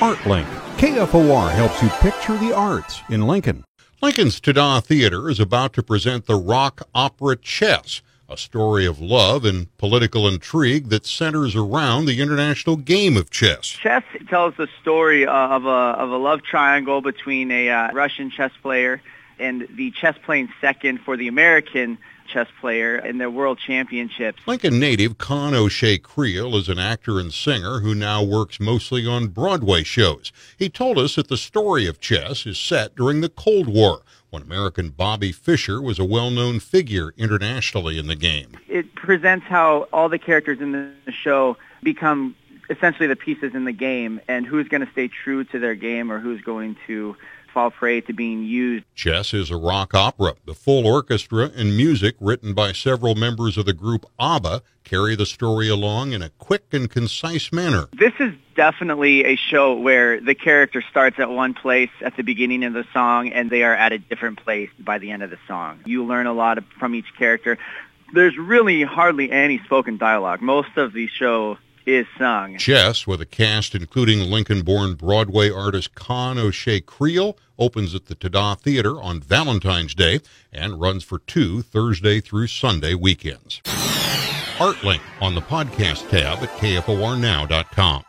ArtLink. KFOR helps you picture the arts in Lincoln. Lincoln's Tada Theater is about to present the rock opera Chess, a story of love and political intrigue that centers around the international game of chess. Chess tells the story of a, of a love triangle between a uh, Russian chess player and the chess playing second for the American chess player in the world championships. Lincoln native Con O'Shea Creal is an actor and singer who now works mostly on Broadway shows. He told us that the story of chess is set during the Cold War, when American Bobby Fischer was a well-known figure internationally in the game. It presents how all the characters in the show become essentially the pieces in the game and who's going to stay true to their game or who's going to fall prey to being used. Chess is a rock opera. The full orchestra and music written by several members of the group ABBA carry the story along in a quick and concise manner. This is definitely a show where the character starts at one place at the beginning of the song and they are at a different place by the end of the song. You learn a lot from each character. There's really hardly any spoken dialogue. Most of the show is sung. Chess, with a cast including Lincoln-born Broadway artist Con O'Shea Creal, opens at the Tada Theater on Valentine's Day and runs for two Thursday through Sunday weekends. ArtLink on the podcast tab at kfornow.com.